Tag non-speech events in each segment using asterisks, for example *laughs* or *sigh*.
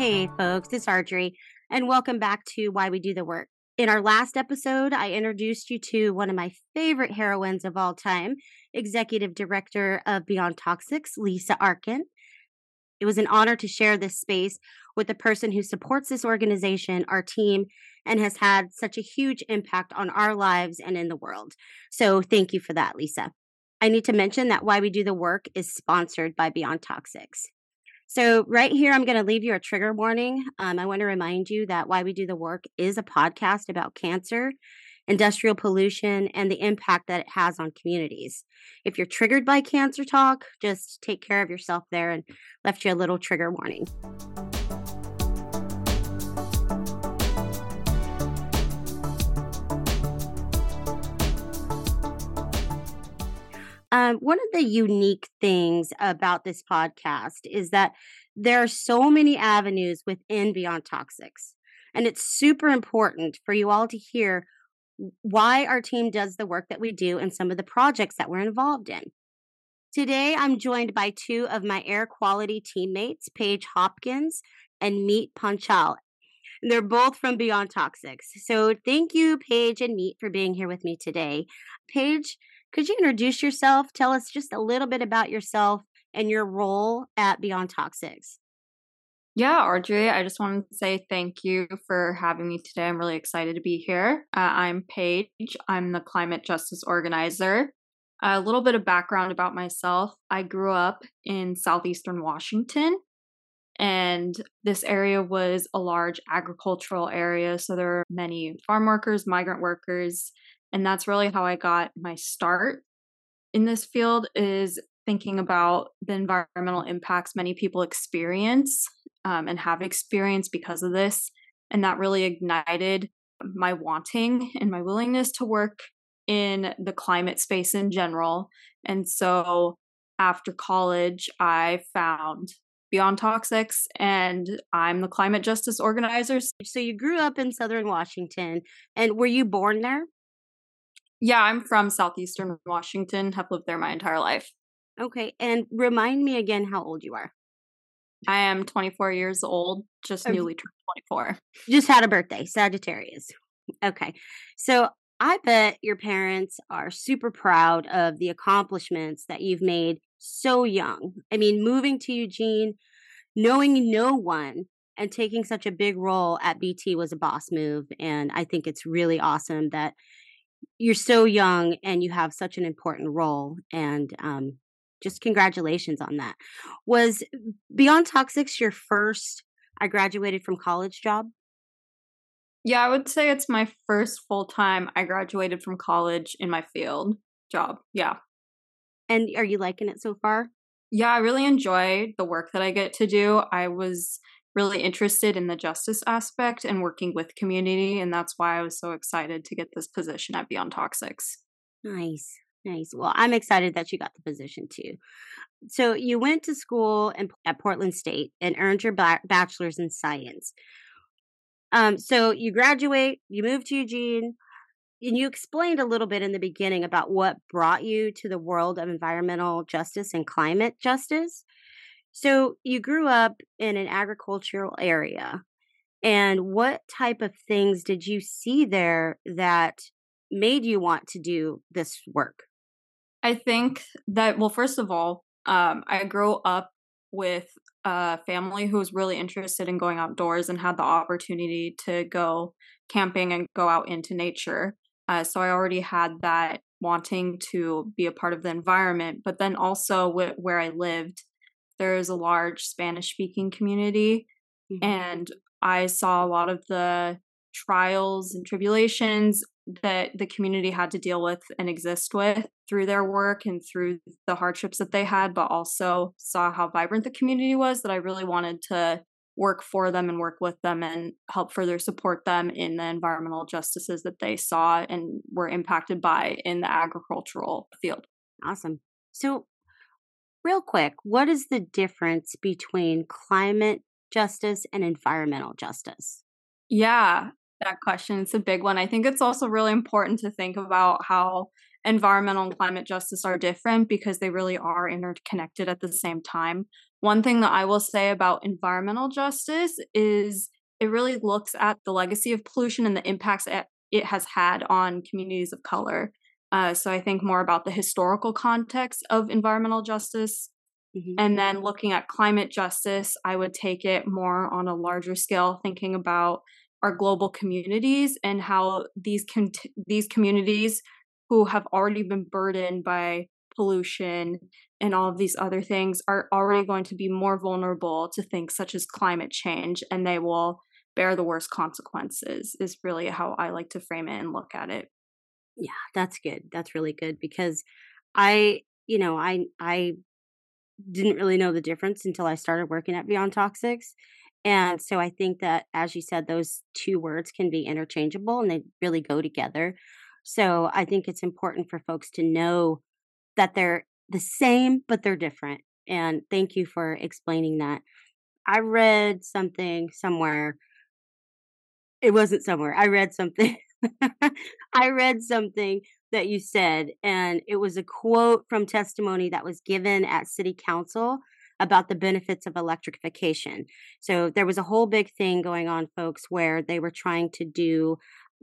Hey, folks, it's Arjorie, and welcome back to Why We Do the Work. In our last episode, I introduced you to one of my favorite heroines of all time, Executive Director of Beyond Toxics, Lisa Arkin. It was an honor to share this space with the person who supports this organization, our team, and has had such a huge impact on our lives and in the world. So, thank you for that, Lisa. I need to mention that Why We Do the Work is sponsored by Beyond Toxics. So, right here, I'm going to leave you a trigger warning. Um, I want to remind you that Why We Do the Work is a podcast about cancer, industrial pollution, and the impact that it has on communities. If you're triggered by cancer talk, just take care of yourself there and left you a little trigger warning. Um, one of the unique things about this podcast is that there are so many avenues within Beyond Toxics. And it's super important for you all to hear why our team does the work that we do and some of the projects that we're involved in. Today, I'm joined by two of my air quality teammates, Paige Hopkins and Meet Panchal. They're both from Beyond Toxics. So thank you, Paige and Meet, for being here with me today. Paige, could you introduce yourself? Tell us just a little bit about yourself and your role at Beyond Toxics. Yeah, Audrey, I just wanted to say thank you for having me today. I'm really excited to be here. Uh, I'm Paige, I'm the climate justice organizer. A little bit of background about myself I grew up in southeastern Washington, and this area was a large agricultural area. So there are many farm workers, migrant workers, and that's really how I got my start in this field is thinking about the environmental impacts many people experience um, and have experienced because of this. And that really ignited my wanting and my willingness to work in the climate space in general. And so after college, I found Beyond Toxics and I'm the climate justice organizer. So you grew up in Southern Washington and were you born there? Yeah, I'm from southeastern Washington, have lived there my entire life. Okay. And remind me again how old you are. I am 24 years old, just newly turned 24. Just had a birthday, Sagittarius. Okay. So I bet your parents are super proud of the accomplishments that you've made so young. I mean, moving to Eugene, knowing no one, and taking such a big role at BT was a boss move. And I think it's really awesome that you're so young and you have such an important role. And um, just congratulations on that. Was Beyond Toxics your first I graduated from college job? Yeah, I would say it's my first full time I graduated from college in my field job. Yeah. And are you liking it so far? Yeah, I really enjoy the work that I get to do. I was really interested in the justice aspect and working with community, and that's why I was so excited to get this position at Beyond Toxics. Nice. Nice. Well, I'm excited that you got the position too. So you went to school in, at Portland State and earned your ba- bachelor's in science. Um, so you graduate, you move to Eugene, and you explained a little bit in the beginning about what brought you to the world of environmental justice and climate justice. So you grew up in an agricultural area. And what type of things did you see there that made you want to do this work? I think that, well, first of all, um, I grew up with a family who was really interested in going outdoors and had the opportunity to go camping and go out into nature. Uh, so I already had that wanting to be a part of the environment. But then also w- where I lived, there is a large Spanish speaking community. Mm-hmm. And I saw a lot of the trials and tribulations that the community had to deal with and exist with through their work and through the hardships that they had, but also saw how vibrant the community was that I really wanted to work for them and work with them and help further support them in the environmental justices that they saw and were impacted by in the agricultural field. Awesome. So, real quick, what is the difference between climate justice and environmental justice? Yeah, that question. It's a big one. I think it's also really important to think about how environmental and climate justice are different because they really are interconnected at the same time. One thing that I will say about environmental justice is it really looks at the legacy of pollution and the impacts it has had on communities of color. Uh, so I think more about the historical context of environmental justice. Mm-hmm. And then looking at climate justice, I would take it more on a larger scale, thinking about our global communities and how these con- these communities who have already been burdened by pollution and all of these other things are already going to be more vulnerable to things such as climate change and they will bear the worst consequences is really how I like to frame it and look at it. Yeah, that's good. That's really good because I, you know, I I didn't really know the difference until I started working at Beyond Toxics. And so I think that as you said those two words can be interchangeable and they really go together. So I think it's important for folks to know that they're the same but they're different. And thank you for explaining that. I read something somewhere it wasn't somewhere. I read something. I read something that you said, and it was a quote from testimony that was given at city council about the benefits of electrification. So there was a whole big thing going on, folks, where they were trying to do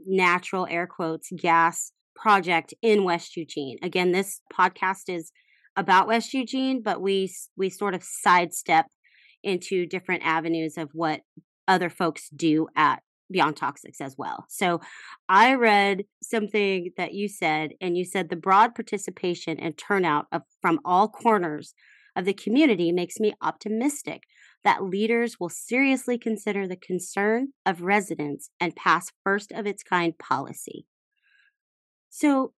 natural air quotes gas project in West Eugene. Again, this podcast is about West Eugene, but we we sort of sidestep into different avenues of what other folks do at Beyond Toxics as well. So I read something that you said, and you said the broad participation and turnout of, from all corners of the community makes me optimistic that leaders will seriously consider the concern of residents and pass first of its kind policy. So,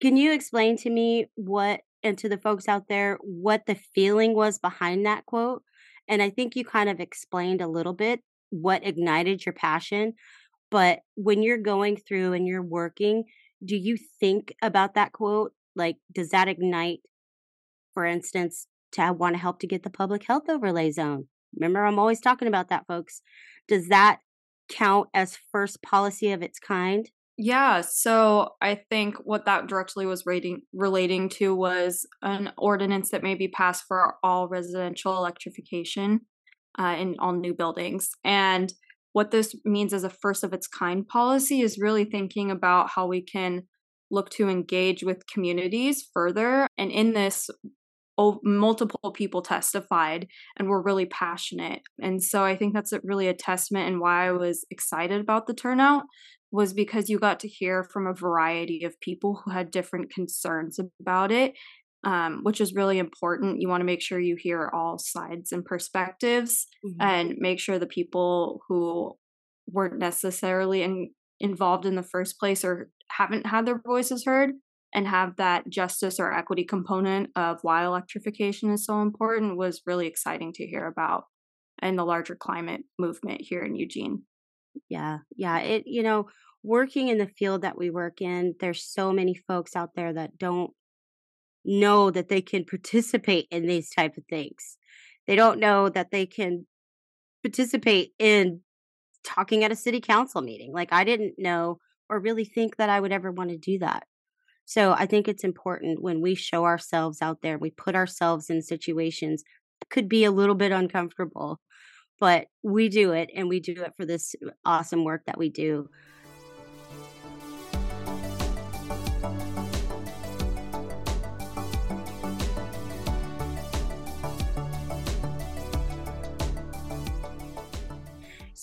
can you explain to me what, and to the folks out there, what the feeling was behind that quote? And I think you kind of explained a little bit what ignited your passion. But when you're going through and you're working, do you think about that quote? Like, does that ignite, for instance, to want to help to get the public health overlay zone? Remember, I'm always talking about that, folks. Does that count as first policy of its kind? Yeah, so I think what that directly was rating, relating to was an ordinance that may be passed for all residential electrification uh, in all new buildings. And what this means as a first of its kind policy is really thinking about how we can look to engage with communities further. And in this, multiple people testified and were really passionate. And so I think that's really a testament and why I was excited about the turnout was because you got to hear from a variety of people who had different concerns about it um, which is really important. You want to make sure you hear all sides and perspectives mm-hmm. and make sure the people who weren't necessarily in, involved in the first place or haven't had their voices heard and have that justice or equity component of why electrification is so important was really exciting to hear about and the larger climate movement here in Eugene. Yeah, yeah. It, you know, working in the field that we work in, there's so many folks out there that don't know that they can participate in these type of things. They don't know that they can participate in talking at a city council meeting. Like I didn't know or really think that I would ever want to do that. So I think it's important when we show ourselves out there, we put ourselves in situations could be a little bit uncomfortable, but we do it and we do it for this uh, awesome work that we do.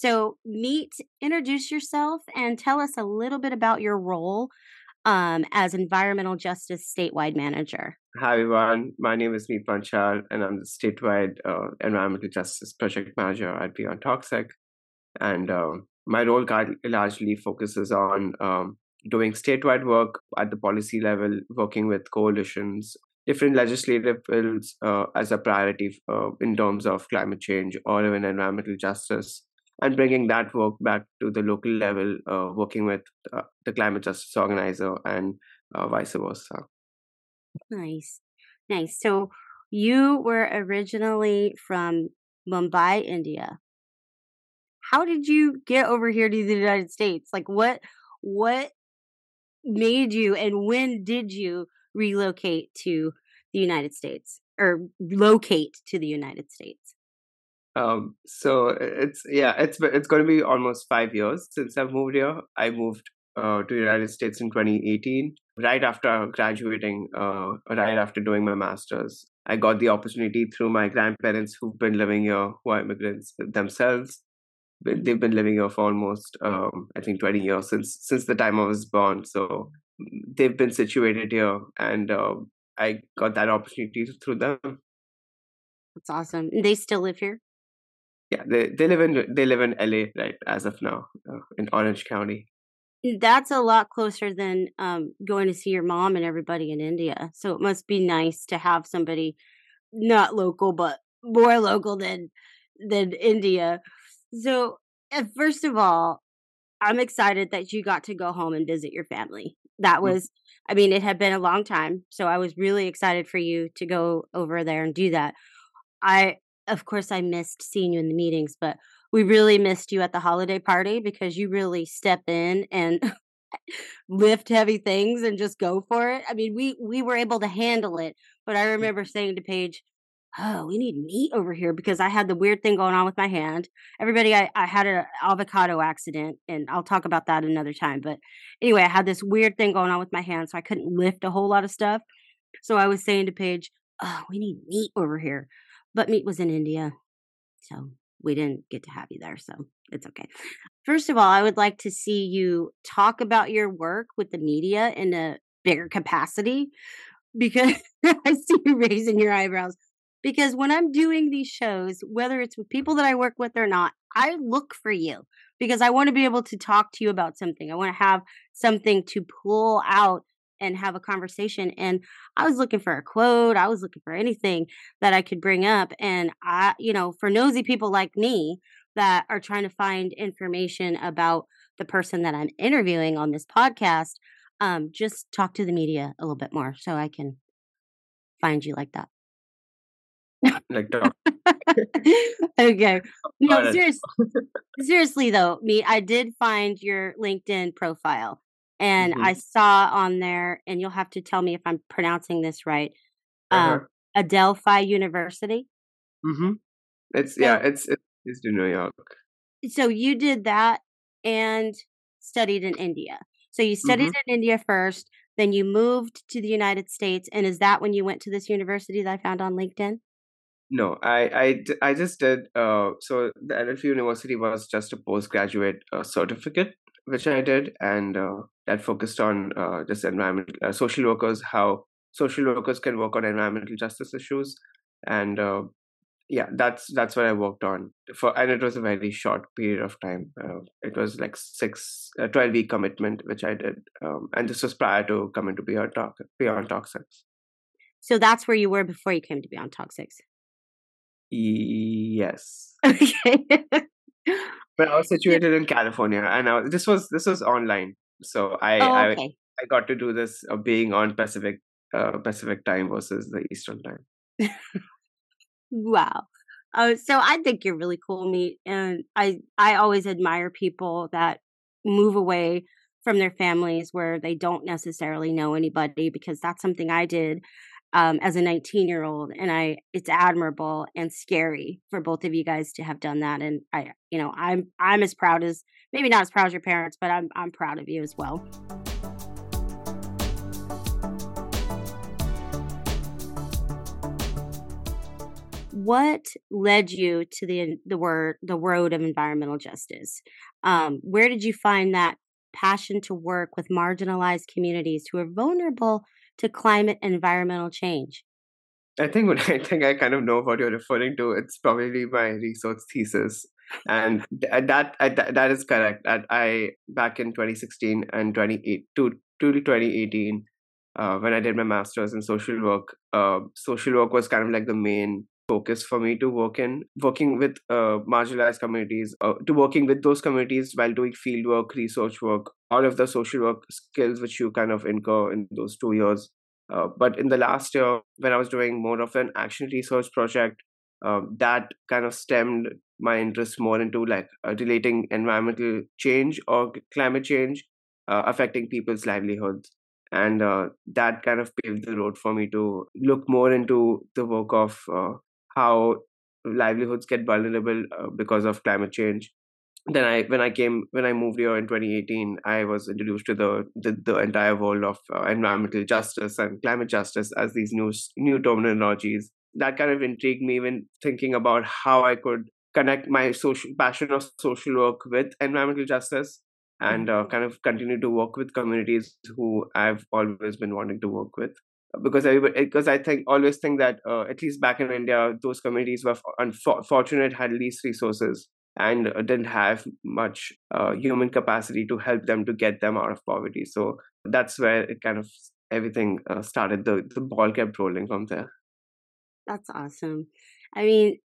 So, Meet, introduce yourself, and tell us a little bit about your role um, as Environmental Justice Statewide Manager. Hi, everyone. My name is Meet Panchal, and I'm the Statewide uh, Environmental Justice Project Manager at Beyond Toxic. And uh, my role largely focuses on um, doing statewide work at the policy level, working with coalitions, different legislative bills uh, as a priority uh, in terms of climate change or even environmental justice and bringing that work back to the local level, uh, working with uh, the climate justice organizer and uh, vice versa. Nice, nice. So you were originally from Mumbai, India. How did you get over here to the United States? Like what what made you and when did you relocate to the United States? or locate to the United States? Um, so it's yeah, it's it's going to be almost five years since I've moved here. I moved uh, to the United States in 2018, right after graduating, uh, right after doing my masters. I got the opportunity through my grandparents who've been living here, who are immigrants themselves. They've been living here for almost, um, I think, 20 years since since the time I was born. So mm, they've been situated here, and uh, I got that opportunity through them. That's awesome. They still live here. Yeah, they they live in they live in LA right as of now uh, in Orange County. That's a lot closer than um, going to see your mom and everybody in India. So it must be nice to have somebody not local, but more local than than India. So uh, first of all, I'm excited that you got to go home and visit your family. That mm. was, I mean, it had been a long time, so I was really excited for you to go over there and do that. I, of course, I missed seeing you in the meetings, but we really missed you at the holiday party because you really step in and *laughs* lift heavy things and just go for it. I mean, we we were able to handle it, but I remember saying to Paige, "Oh, we need Meet over here because I had the weird thing going on with my hand. Everybody, I, I had an avocado accident, and I'll talk about that another time. But anyway, I had this weird thing going on with my hand, so I couldn't lift a whole lot of stuff. So I was saying to Paige, "Oh, we need Meet over here," but Meet was in India, so we didn't get to have you there, so it's okay. First of all, I would like to see you talk about your work with the media in a bigger capacity because *laughs* I see you raising your eyebrows. Because when I'm doing these shows, whether it's with people that I work with or not, I look for you because I want to be able to talk to you about something. I want to have something to pull out and have a conversation. And I was looking for a quote, I was looking for anything that I could bring up. And I, you know, for nosy people like me that are trying to find information about the person that I'm interviewing on this podcast, um, just talk to the media a little bit more so I can find you like that. like *laughs* okay. No, seriously, seriously though, me, I did find your LinkedIn profile and mm-hmm. I saw on there, and you'll have to tell me if I'm pronouncing this right. Uh-huh. Uh, Adelphi University. Mm-hmm. It's so, yeah, it's it's in New York. So you did that and studied in India. So you studied mm-hmm. in India first, then you moved to the United States, and is that when you went to this university that I found on LinkedIn? No, I I, I just did. Uh, so the Adelphi University was just a postgraduate uh, certificate which I did, and uh, that focused on uh, just environmental uh, social workers, how social workers can work on environmental justice issues, and uh, yeah, that's that's what I worked on for, and it was a very short period of time. Uh, it was like six, a twelve week commitment, which I did, um, and this was prior to coming to Beyond Talk, Beyond Toxics. So that's where you were before you came to Beyond Toxics. Yes. *laughs* Okay but I was situated in California, and I, this was this was online, so I oh, okay. I, I got to do this uh, being on Pacific uh, Pacific time versus the Eastern time. wow. Uh, so I think you're really cool, Meet, and I I always admire people that move away from their families where they don't necessarily know anybody because that's something I did um, as a 19 year old and i it's admirable and scary for both of you guys to have done that and i you know i'm i'm as proud as maybe not as proud as your parents but i'm i'm proud of you as well. What led you to the the word the road of environmental justice? Um, where did you find that passion to work with marginalized communities who are vulnerable to climate and environmental change? I think what *laughs* I think I kind of know what you're referring to. It's probably my research thesis, and that that, that is correct. That I back in 2016 and 28 to to 2018, uh, when I did my master's in social work, uh, social work was kind of like the main focus for me to work in working with uh, marginalized communities uh, to working with those communities while doing field work research work all of the social work skills which you kind of incur in those two years. Uh, but in the last year when i was doing more of an action research project um, that kind of stemmed my interest more into like uh, relating environmental change or climate change uh, affecting people's livelihoods. And uh, that kind of paved the road for me to look more into the work of how livelihoods get vulnerable uh, because of climate change. Then i when i came when i moved here in 2018 i was introduced to the the, the entire world of uh, environmental justice and climate justice as these new new terminologies. That kind of intrigued me when thinking about how i could connect my social passion of social work with environmental justice and uh, kind of continue to work with communities who I've always been wanting to work with. Because I because I think always think that uh, at least back in India, those communities were unfortunate, had least resources, and uh, didn't have much uh, human capacity to help them to get them out of poverty. So that's where it kind of everything uh, started. The the ball kept rolling from there. That's awesome. I mean,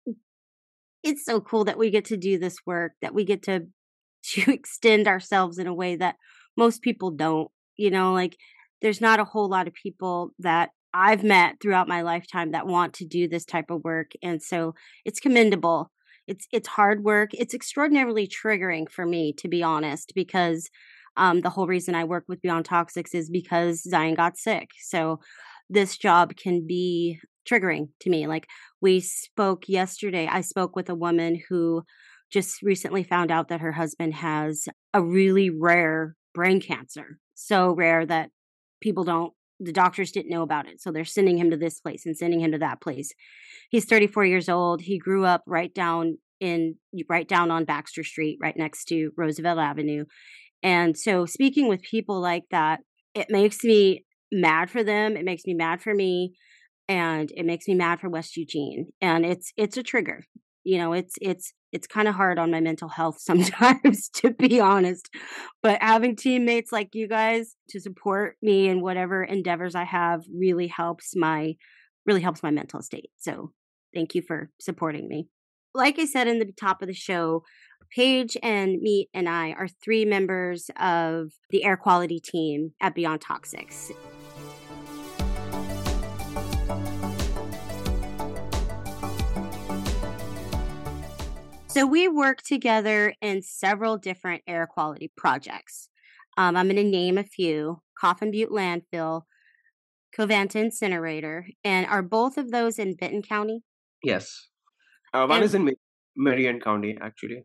it's so cool that we get to do this work, that we get to *laughs* to extend ourselves in a way that most people don't. You know, like there's not a whole lot of people that I've met throughout my lifetime that want to do this type of work. And so it's commendable. It's it's hard work. It's extraordinarily triggering for me, to be honest, because um, the whole reason I work with Beyond Toxics is because Zion got sick. So this job can be triggering to me. Like we spoke yesterday, I spoke with a woman who just recently found out that her husband has a really rare brain cancer. So rare that people don't, the doctors didn't know about it. So they're sending him to this place and sending him to that place. He's 34 years old. He grew up right down in, right down on Baxter Street, right next to Roosevelt Avenue. And so speaking with people like that, it makes me mad for them. It makes me mad for me and it makes me mad for West Eugene. And it's it's a trigger. You know, it's it's it's kind of hard on my mental health *laughs* sometimes to be honest. But having teammates like you guys to support me in whatever endeavors I have really helps my really helps my mental state. So, thank you for supporting me. Like I said in the top of the show, Paige and me and I are three members of the air quality team at Beyond Toxics. So we work together in several different air quality projects. Um, I'm going to name a few Coffin Butte Landfill, Covanta Incinerator, and are both of those in Benton County? Yes. Uh, one and, is in Marion County, actually.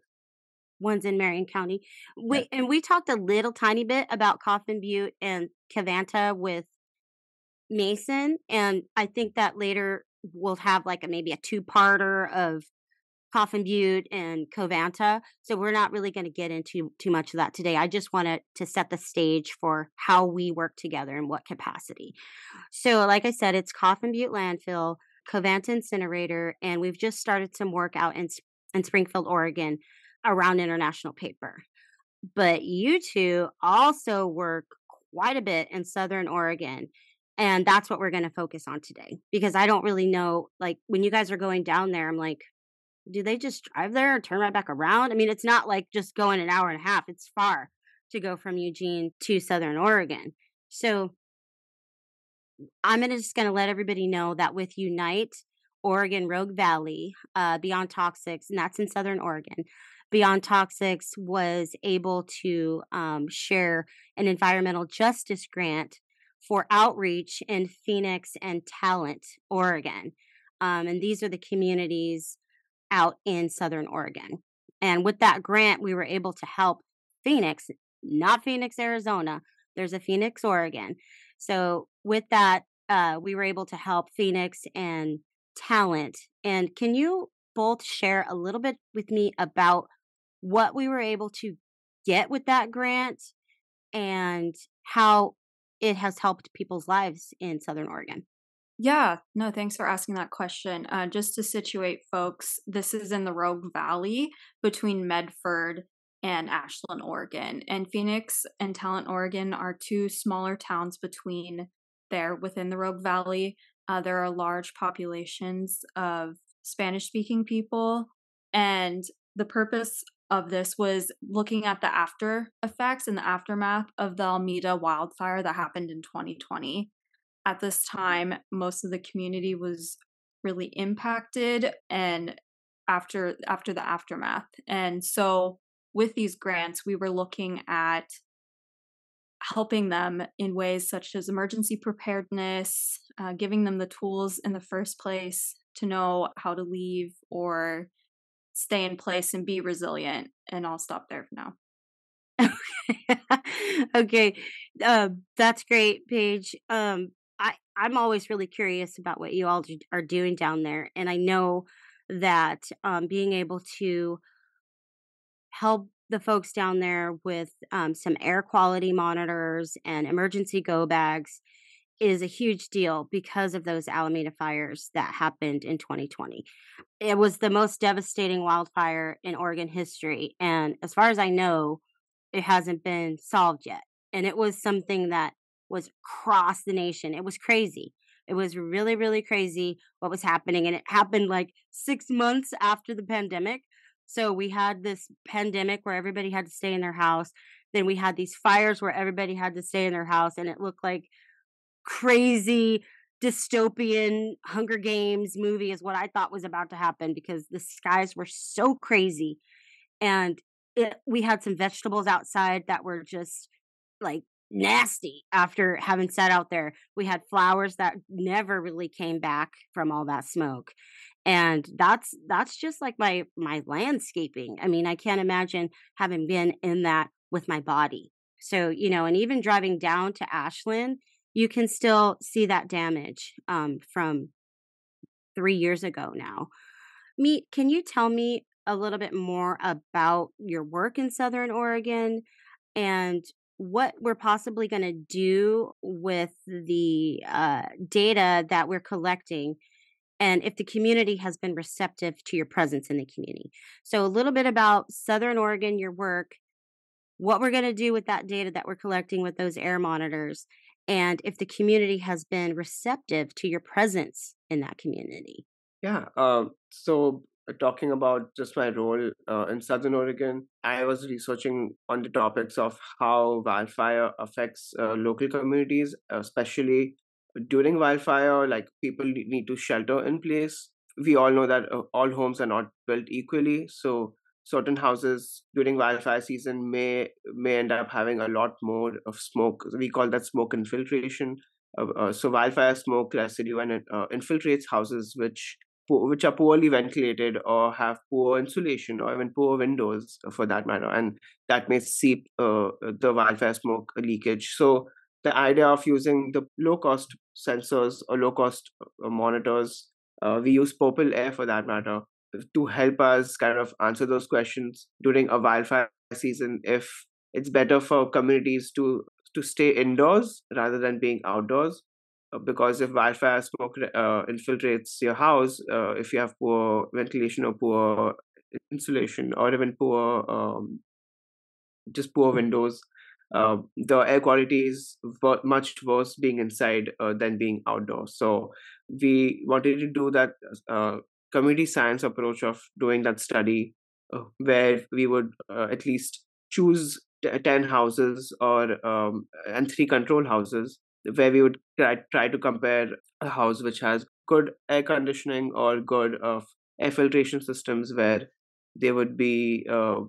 One's in Marion County. We, yeah. And we talked a little tiny bit about Coffin Butte and Covanta with Mason. And I think that later we'll have like a, maybe a two parter of Coffin Butte and Covanta. So we're not really going to get into too much of that today. I just wanted to set the stage for how we work together in what capacity. So, like I said, it's Coffin Butte Landfill, Covanta Incinerator, and we've just started some work out in, in Springfield, Oregon around international paper. But you two also work quite a bit in Southern Oregon. And that's what we're going to focus on today because I don't really know. Like when you guys are going down there, I'm like, do they just drive there and turn right back around? I mean, it's not like just going an hour and a half. It's far to go from Eugene to Southern Oregon. So I'm just gonna let everybody know that with Unite Oregon Rogue Valley, uh, Beyond Toxics, and that's in Southern Oregon. Beyond Toxics was able to um, share an environmental justice grant for outreach in Phoenix and Talent, Oregon. Um, and these are the communities out in Southern Oregon. And with that grant, we were able to help Phoenix, not Phoenix, Arizona. There's a Phoenix, Oregon. So with that, uh, we were able to help Phoenix and Talent. And can you both share a little bit with me about what we were able to get with that grant and how it has helped people's lives in Southern Oregon? Yeah, no, thanks for asking that question. Uh, just to situate folks, this is in the Rogue Valley between Medford and Ashland, Oregon. And Phoenix and Talent, Oregon are two smaller towns between there within the Rogue Valley. Uh, there are large populations of Spanish speaking people. And the purpose of this was looking at the after effects and the aftermath of the Almeda wildfire that happened in 2020 at this time most of the community was really impacted and after after the aftermath and so with these grants we were looking at helping them in ways such as emergency preparedness, uh, giving them the tools in the first place to know how to leave or stay in place and be resilient. And I'll stop there for now. *laughs* okay, uh, that's great, Paige. Um, I I'm always really curious about what you all are doing down there, and I know that um, being able to help the folks down there with um, some air quality monitors and emergency go bags is a huge deal because of those Almeda fires that happened in 2020. It was the most devastating wildfire in Oregon history. And as far as I know, it hasn't been solved yet. And it was something that was across the nation. It was crazy. It was really, really crazy what was happening. And it happened like six months after the pandemic. So we had this pandemic where everybody had to stay in their house. Then we had these fires where everybody had to stay in their house. And it looked like crazy dystopian Hunger Games movie, is what I thought was about to happen because the skies were so crazy. And it, we had some vegetables outside that were just like nasty after having sat out there. We had flowers that never really came back from all that smoke. And that's that's just like my my landscaping. I mean, I can't imagine having been in that with my body. So, you know, and even driving down to Ashland, you can still see that damage um, from three years ago now. Meet, can you tell me a little bit more about your work in Southern Oregon and what we're possibly going to do with the uh, data that we're collecting and if the community has been receptive to your presence in the community. So, a little bit about Southern Oregon, your work, what we're going to do with that data that we're collecting with those air monitors, and if the community has been receptive to your presence in that community. Yeah. Um, so talking about just my role uh, in Southern Oregon, I was researching on the topics of how wildfire affects uh, local communities, especially during wildfire. Like people need to shelter in place. We all know that uh, all homes are not built equally, so certain houses during wildfire season may may end up having a lot more of smoke. We call that smoke infiltration. Uh, uh, so wildfire smoke residue and infiltrates houses, which which are poorly ventilated or have poor insulation or even poor windows for that matter and that may seep uh, the wildfire smoke leakage. So the idea of using the low cost sensors or low cost uh, monitors uh, we use purple air for that matter to help us kind of answer those questions during a wildfire season if it's better for communities to to stay indoors rather than being outdoors. uh, because if wildfire smoke uh, infiltrates your house, uh, if you have poor ventilation or poor insulation or even poor, um, just poor windows, uh, the air quality is much worse being inside uh, than being outdoors. So we wanted to do that uh, community science approach of doing that study where we would at least choose 10 houses or um, and three control houses where we would try, try to compare a house which has good air conditioning or good uh, air filtration systems where they would be uh,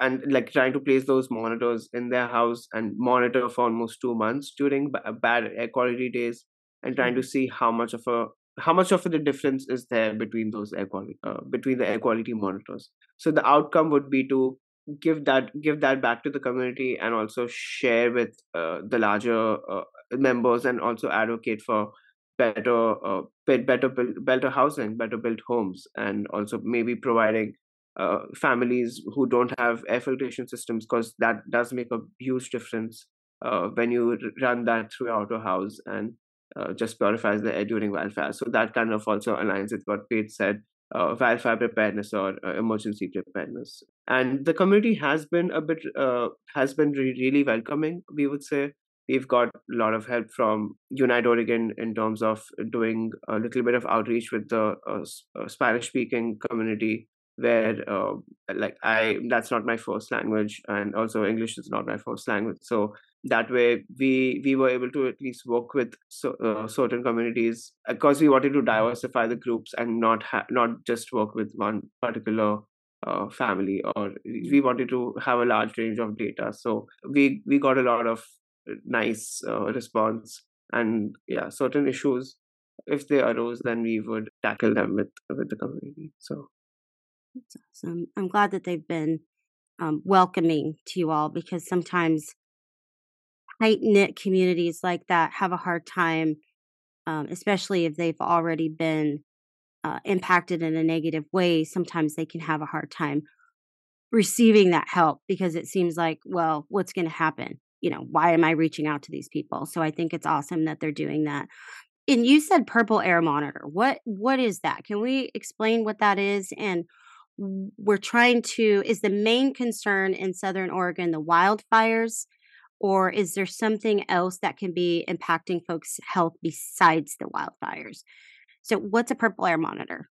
and like trying to place those monitors in their house and monitor for almost two months during b- bad air quality days and trying to see how much of a how much of the difference is there between those air quality uh, between the air quality monitors. So the outcome would be to give that give that back to the community and also share with uh, the larger uh, members and also advocate for better uh, better better housing better built homes and also maybe providing uh, families who don't have air filtration systems because that does make a huge difference uh, when you run that throughout a house and uh, just purifies the air during wildfire. So that kind of also aligns with what Paige said uh, wildfire preparedness or uh, emergency preparedness. And the community has been a bit uh, has been re- really welcoming we would say. We've got a lot of help from Unite Oregon in terms of doing a little bit of outreach with the uh, uh, Spanish speaking community where uh, like i that's not my first language and also english is not my first language. So that way we we were able to at least work with so, uh, certain communities because we wanted to diversify the groups and not ha- not just work with one particular uh, family or we wanted to have a large range of data so we we got a lot of nice uh, response. And yeah, certain issues, if they arose, then we would tackle them with with the community. So that's awesome. I'm glad that they've been um, welcoming to you all because sometimes tight knit communities like that have a hard time, um, especially if they've already been uh, impacted in a negative way. Sometimes they can have a hard time receiving that help because it seems like, well, what's going to happen? You know, why am I reaching out to these people? So I think it's awesome that they're doing that. And you said purple air monitor. What what is that? Can we explain what that is and we're trying to is the main concern in southern Oregon the wildfires or is there something else that can be impacting folks' health besides the wildfires? So, what's a purple air monitor?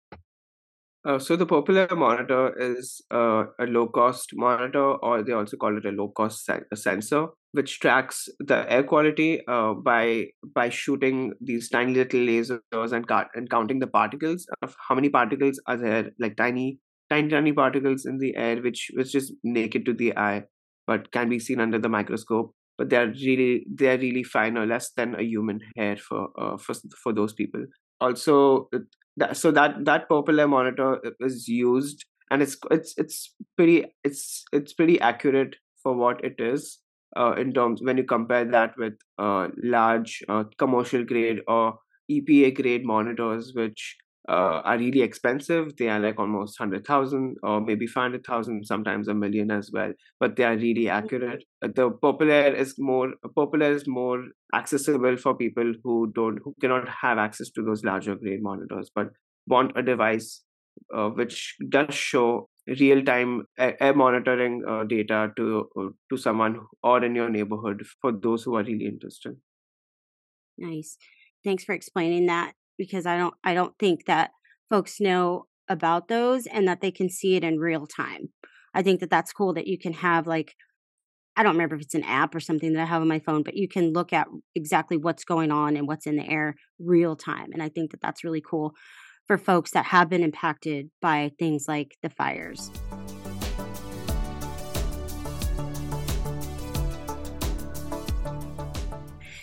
Uh, so the Purple Air monitor is uh, a low-cost monitor, or they also call it a low-cost sen- sensor, which tracks the air quality uh, by by shooting these tiny little lasers and, ca- and counting the particles of how many particles are there, like tiny, tiny, tiny particles in the air, which which is naked to the eye, but can be seen under the microscope. But they're really they're really fine, or less than a human hair for uh, for for those people. Also that, so that that Air monitor is used and it's it's it's pretty it's it's pretty accurate for what it is uh, in terms when you compare that with uh, large uh, commercial grade or EPA grade monitors, which uh, are really expensive. They are like almost hundred thousand or maybe five hundred thousand, sometimes a million as well. But they are really accurate. Uh, the popular is more popular is more accessible for people who don't who cannot have access to those larger grade monitors, but want a device uh, which does show real time air monitoring uh, data to uh, to someone or in your neighborhood for those who are really interested. Nice. Thanks for explaining that because I don't I don't think that folks know about those and that they can see it in real time. I think that that's cool that you can have like I don't remember if it's an app or something that I have on my phone, but you can look at exactly what's going on and what's in the air real time. And I think that that's really cool for folks that have been impacted by things like the fires.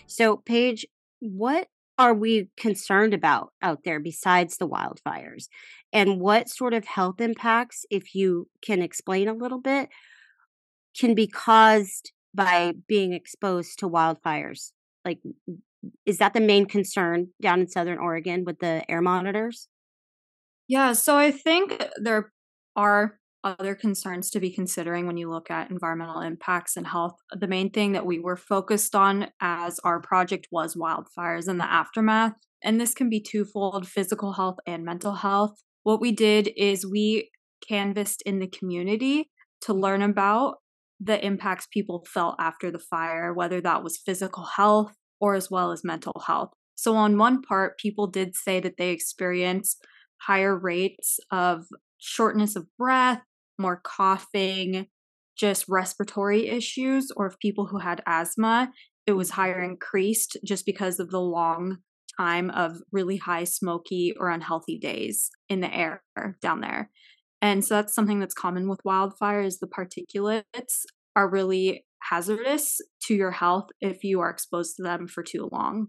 So, Paige, what are we concerned about out there besides the wildfires? And what sort of health impacts, if you can explain a little bit, can be caused by being exposed to wildfires? Like, is that the main concern down in Southern Oregon with the air monitors? Yeah, so I think there are other concerns to be considering when you look at environmental impacts and health. The main thing that we were focused on as our project was wildfires and the aftermath. And this can be twofold physical health and mental health. What we did is we canvassed in the community to learn about the impacts people felt after the fire, whether that was physical health or as well as mental health. So, on one part, people did say that they experienced higher rates of shortness of breath, more coughing, just respiratory issues, or if people who had asthma, it was higher increased just because of the long time of really high smoky or unhealthy days in the air down there. And so that's something that's common with wildfires. The particulates are really hazardous to your health if you are exposed to them for too long.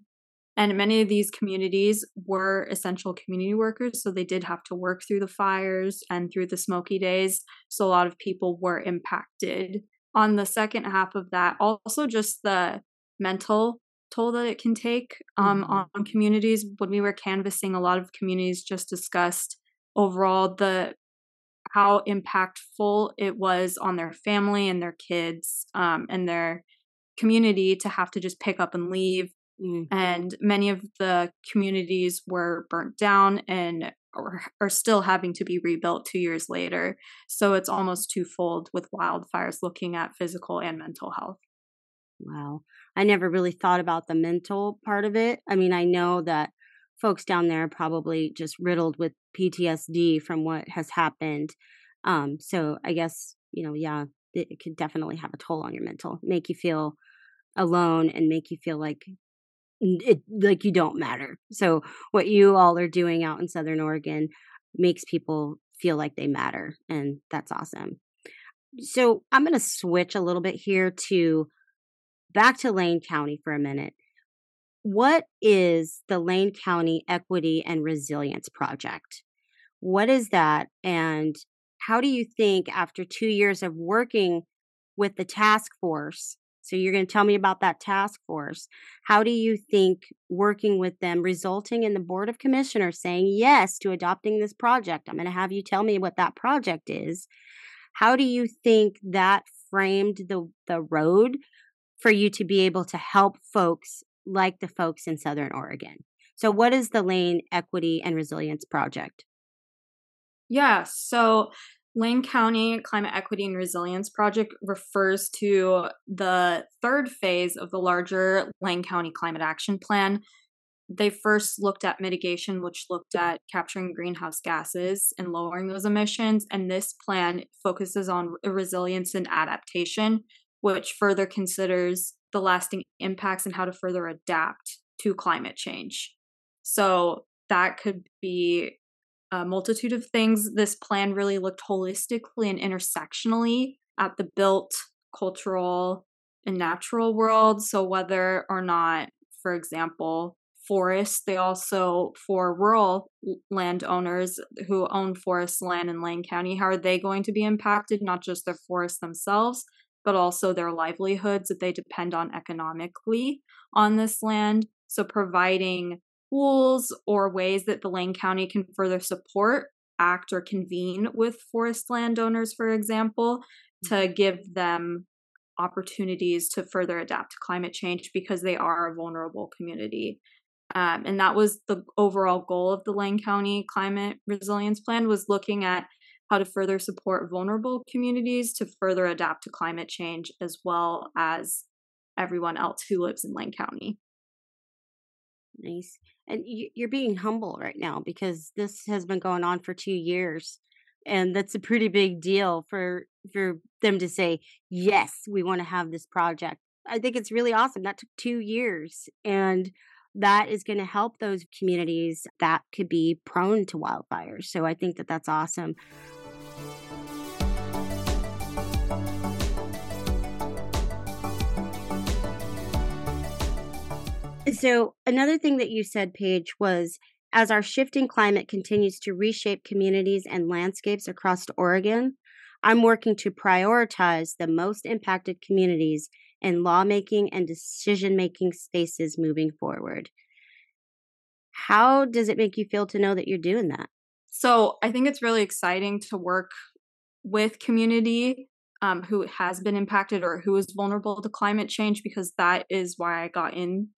And many of these communities were essential community workers, so they did have to work through the fires and through the smoky days. So a lot of people were impacted. On the second half of that, also just the mental toll that it can take um, mm-hmm. on communities. When we were canvassing, a lot of communities just discussed overall the how impactful it was on their family and their kids um, and their community to have to just pick up and leave Mm. And many of the communities were burnt down and are, are still having to be rebuilt two years later. So it's almost twofold with wildfires looking at physical and mental health. Wow. I never really thought about the mental part of it. I mean, I know that folks down there are probably just riddled with PTSD from what has happened. Um, so I guess, you know, yeah, it, it could definitely have a toll on your mental, make you feel alone and make you feel like it like you don't matter. So what you all are doing out in Southern Oregon makes people feel like they matter and that's awesome. So I'm going to switch a little bit here to back to Lane County for a minute. What is the Lane County Equity and Resilience Project? What is that? And how do you think, after two years of working with the task force, so you're going to tell me about that task force. How do you think working with them resulting in the board of commissioners saying yes to adopting this project? I'm going to have you tell me what that project is. How do you think that framed the the road for you to be able to help folks like the folks in Southern Oregon? So what is the Lane Equity and Resilience Project? Yeah, so Lane County Climate Equity and Resilience Project refers to the third phase of the larger Lane County Climate Action Plan. They first looked at mitigation, which looked at capturing greenhouse gases and lowering those emissions. And this plan focuses on resilience and adaptation, which further considers the lasting impacts and how to further adapt to climate change. So that could be a multitude of things. This plan really looked holistically and intersectionally at the built, cultural, and natural world. So, whether or not, for example, forests, they also, for rural landowners who own forest land in Lane County, how are they going to be impacted? Not just their forests themselves, but also their livelihoods that they depend on economically on this land. So, providing tools or ways that the Lane County can further support, act, or convene with forest landowners, for example, to mm-hmm. give them opportunities to further adapt to climate change because they are a vulnerable community. Um, and that was the overall goal of the Lane County Climate Resilience Plan was looking at how to further support vulnerable communities to further adapt to climate change as well as everyone else who lives in Lane County. Nice and you're being humble right now because this has been going on for two years and that's a pretty big deal for for them to say yes we want to have this project. I think it's really awesome that took two years and that is going to help those communities that could be prone to wildfires so i think that that's awesome So, another thing that you said, Paige, was as our shifting climate continues to reshape communities and landscapes across Oregon, I'm working to prioritize the most impacted communities in lawmaking and decision making spaces moving forward. How does it make you feel to know that you're doing that? So, I think it's really exciting to work with community um, who has been impacted or who is vulnerable to climate change because that is why I got in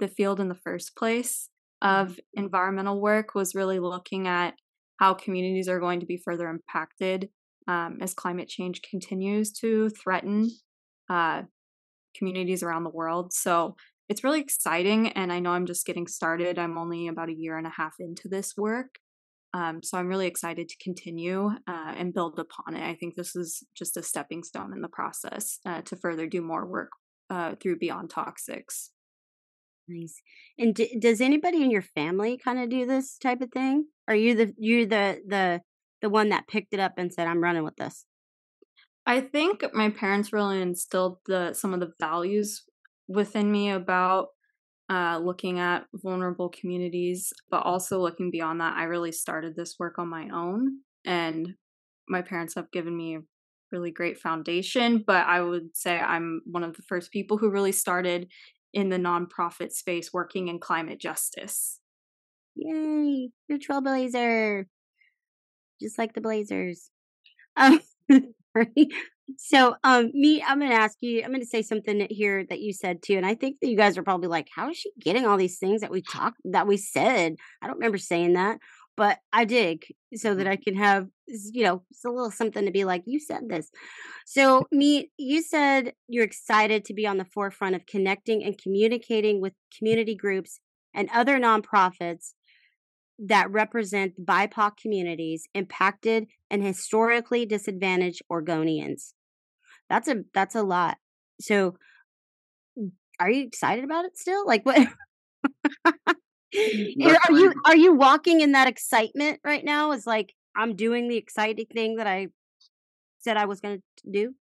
the field in the first place of mm-hmm. environmental work was really looking at how communities are going to be further impacted um, as climate change continues to threaten uh, communities around the world. So it's really exciting. And I know I'm just getting started. I'm only about a year and a half into this work. Um, so I'm really excited to continue uh, and build upon it. I think this is just a stepping stone in the process uh, to further do more work uh, through Beyond Toxics. Nice. And d- does anybody in your family kind of do this type of thing? Are you the you the the the one that picked it up and said, "I'm running with this"? I think my parents really instilled the some of the values within me about uh, looking at vulnerable communities, but also looking beyond that. I really started this work on my own, and my parents have given me a really great foundation. But I would say I'm one of the first people who really started in the nonprofit space working in climate justice. Yay, you're trailblazer. Just like the Blazers. Um, *laughs* so um Meet, I'm gonna ask you, I'm gonna say something here that you said too. And I think that you guys are probably like, how is she getting all these things that we talked that we said? I don't remember saying that but I dig so that mm. I can have, you know, it's a little something to be like, you said this. So, Meet, you said you're excited to be on the forefront of connecting and communicating with community groups and other nonprofits that represent BIPOC communities impacted and historically disadvantaged Oregonians. That's a that's a lot. So, are you excited about it still? Like what? *laughs* are you are you walking in that excitement right now? Is like I'm doing the exciting thing that I said I was going to do.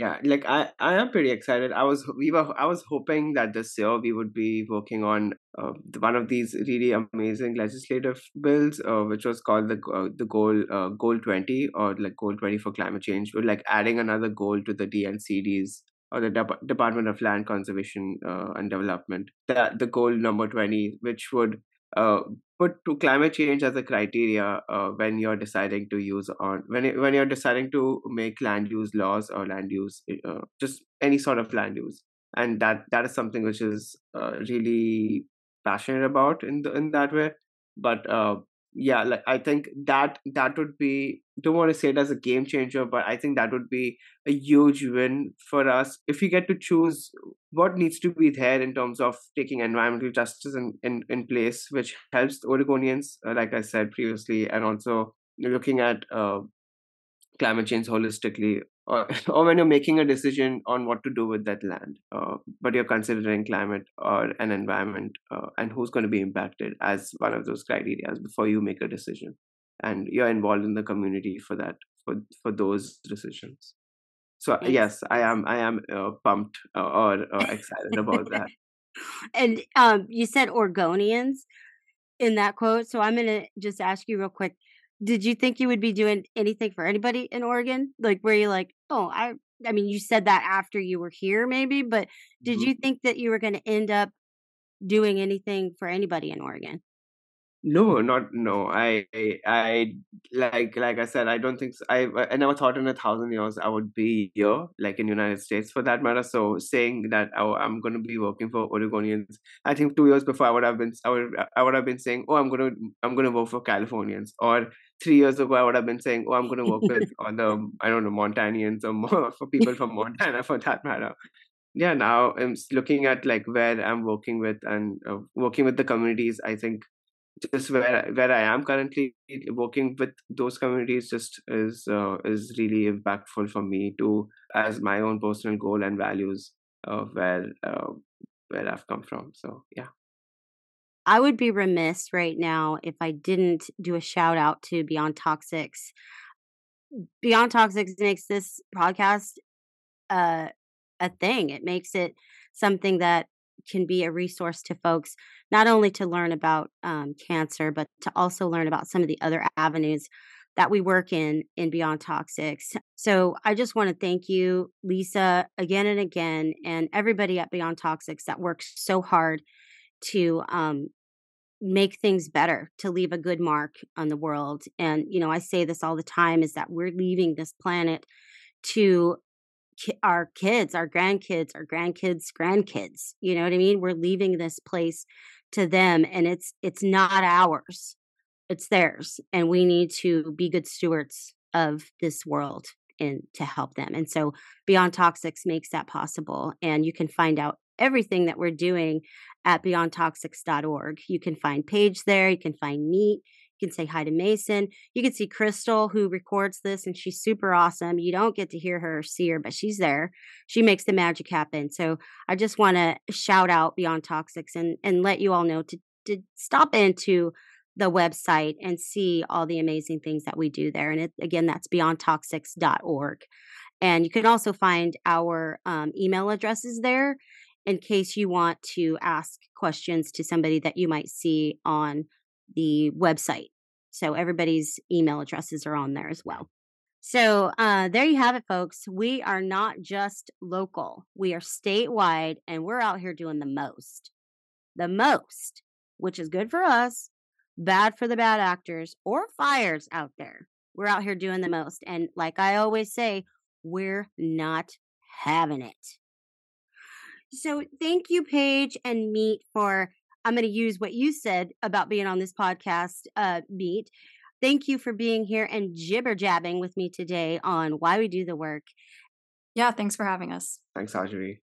yeah like i i am pretty excited i was we were i was hoping that this year we would be working on uh, one of these really amazing legislative bills uh, which was called the uh, the goal uh, goal 20 or like goal 20 for climate change we're like adding another goal to the DLCDs or the De- department of land conservation uh, and development. The, the goal number 20 which would uh, put to climate change as a criteria uh, when you're deciding to use on when when you're deciding to make land use laws or land use uh, just any sort of land use. And that that is something which is uh, really passionate about in the, in that way. But uh, yeah like i think that that would be don't want to say it as a game changer but i think that would be a huge win for us. If we get to choose what needs to be there in terms of taking environmental justice in, in, in place which helps the oregonians uh, like i said previously and also looking at uh, climate change holistically or, *laughs* or when you're making a decision on what to do with that land uh, but you're considering climate or an environment uh, and who's going to be impacted as one of those criteria before you make a decision. And you're involved in the community for that for for those decisions. So yes, yes i am i am uh, pumped uh, or excited about *laughs* that. And um you said oregonians in that quote so i'm going to just ask you real quick did you think you would be doing anything for anybody in Oregon? Like, were you like, oh, I, I mean, you said that after you were here, maybe, but did mm-hmm. you think that you were going to end up doing anything for anybody in Oregon? No, not no. I, I, like, like I said, I don't think so. I, I never thought in a thousand years I would be here, like in United States, for that matter. So saying that oh, I'm going to be working for Oregonians, I think two years before I would have been, I would, I would have been saying, oh, I'm going to, I'm going to work for Californians, or three years ago I would have been saying, oh, I'm going to work with *laughs* all the, I don't know, Montanians or more for people from Montana, for that matter yeah now i'm looking at like where i'm working with and uh, working with the communities i think just where where I am currently working with those communities just is uh, is really impactful for me to as my own personal goal and values of where uh, where I've come from. So yeah. I would be remiss right now if I didn't do a shout out to Beyond Toxics. Beyond Toxics makes this podcast uh, a thing. It makes it something that can be a resource to folks, not only to learn about um, cancer, but to also learn about some of the other avenues that we work in in Beyond Toxics. So I just want to thank you, Lisa, again and again, and everybody at Beyond Toxics that works so hard to um, make things better, to leave a good mark on the world. And, you know, I say this all the time is that we're leaving this planet to ki- our kids, our grandkids, our grandkids, grandkids. You know what I mean? We're leaving this place to them and it's it's not ours. It's theirs and we need to be good stewards of this world and to help them. And so Beyond Toxics makes that possible and you can find out everything that we're doing at beyondtoxics.org. You can find Paige there, you can find Meet, you can say hi to Mason. You can see Crystal, who records this, and she's super awesome. You don't get to hear her or see her, but she's there. She makes the magic happen. So I just want to shout out Beyond Toxics and, and let you all know to, to stop into the website and see all the amazing things that we do there. And it, again, that's beyondtoxics.org. And you can also find our um, email addresses there in case you want to ask questions to somebody that you might see on the website. So everybody's email addresses are on there as well. So uh, there you have it, folks. We are not just local, we are statewide, and we're out here doing the most. The most, which is good for us, bad for the bad actors or fires out there. We're out here doing the most. And like I always say, we're not having it. So thank you, Paige and Meet, for I'm going to use what you said about being on this podcast, uh, Meet. Thank you for being here and jibber jabbing with me today on why we do the work. Yeah, thanks for having us. Thanks, Arjorie.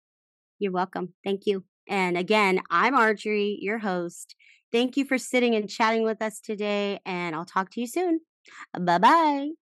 You're welcome. Thank you. And again, I'm Arjorie, your host. Thank you for sitting and chatting with us today, and I'll talk to you soon. Bye bye.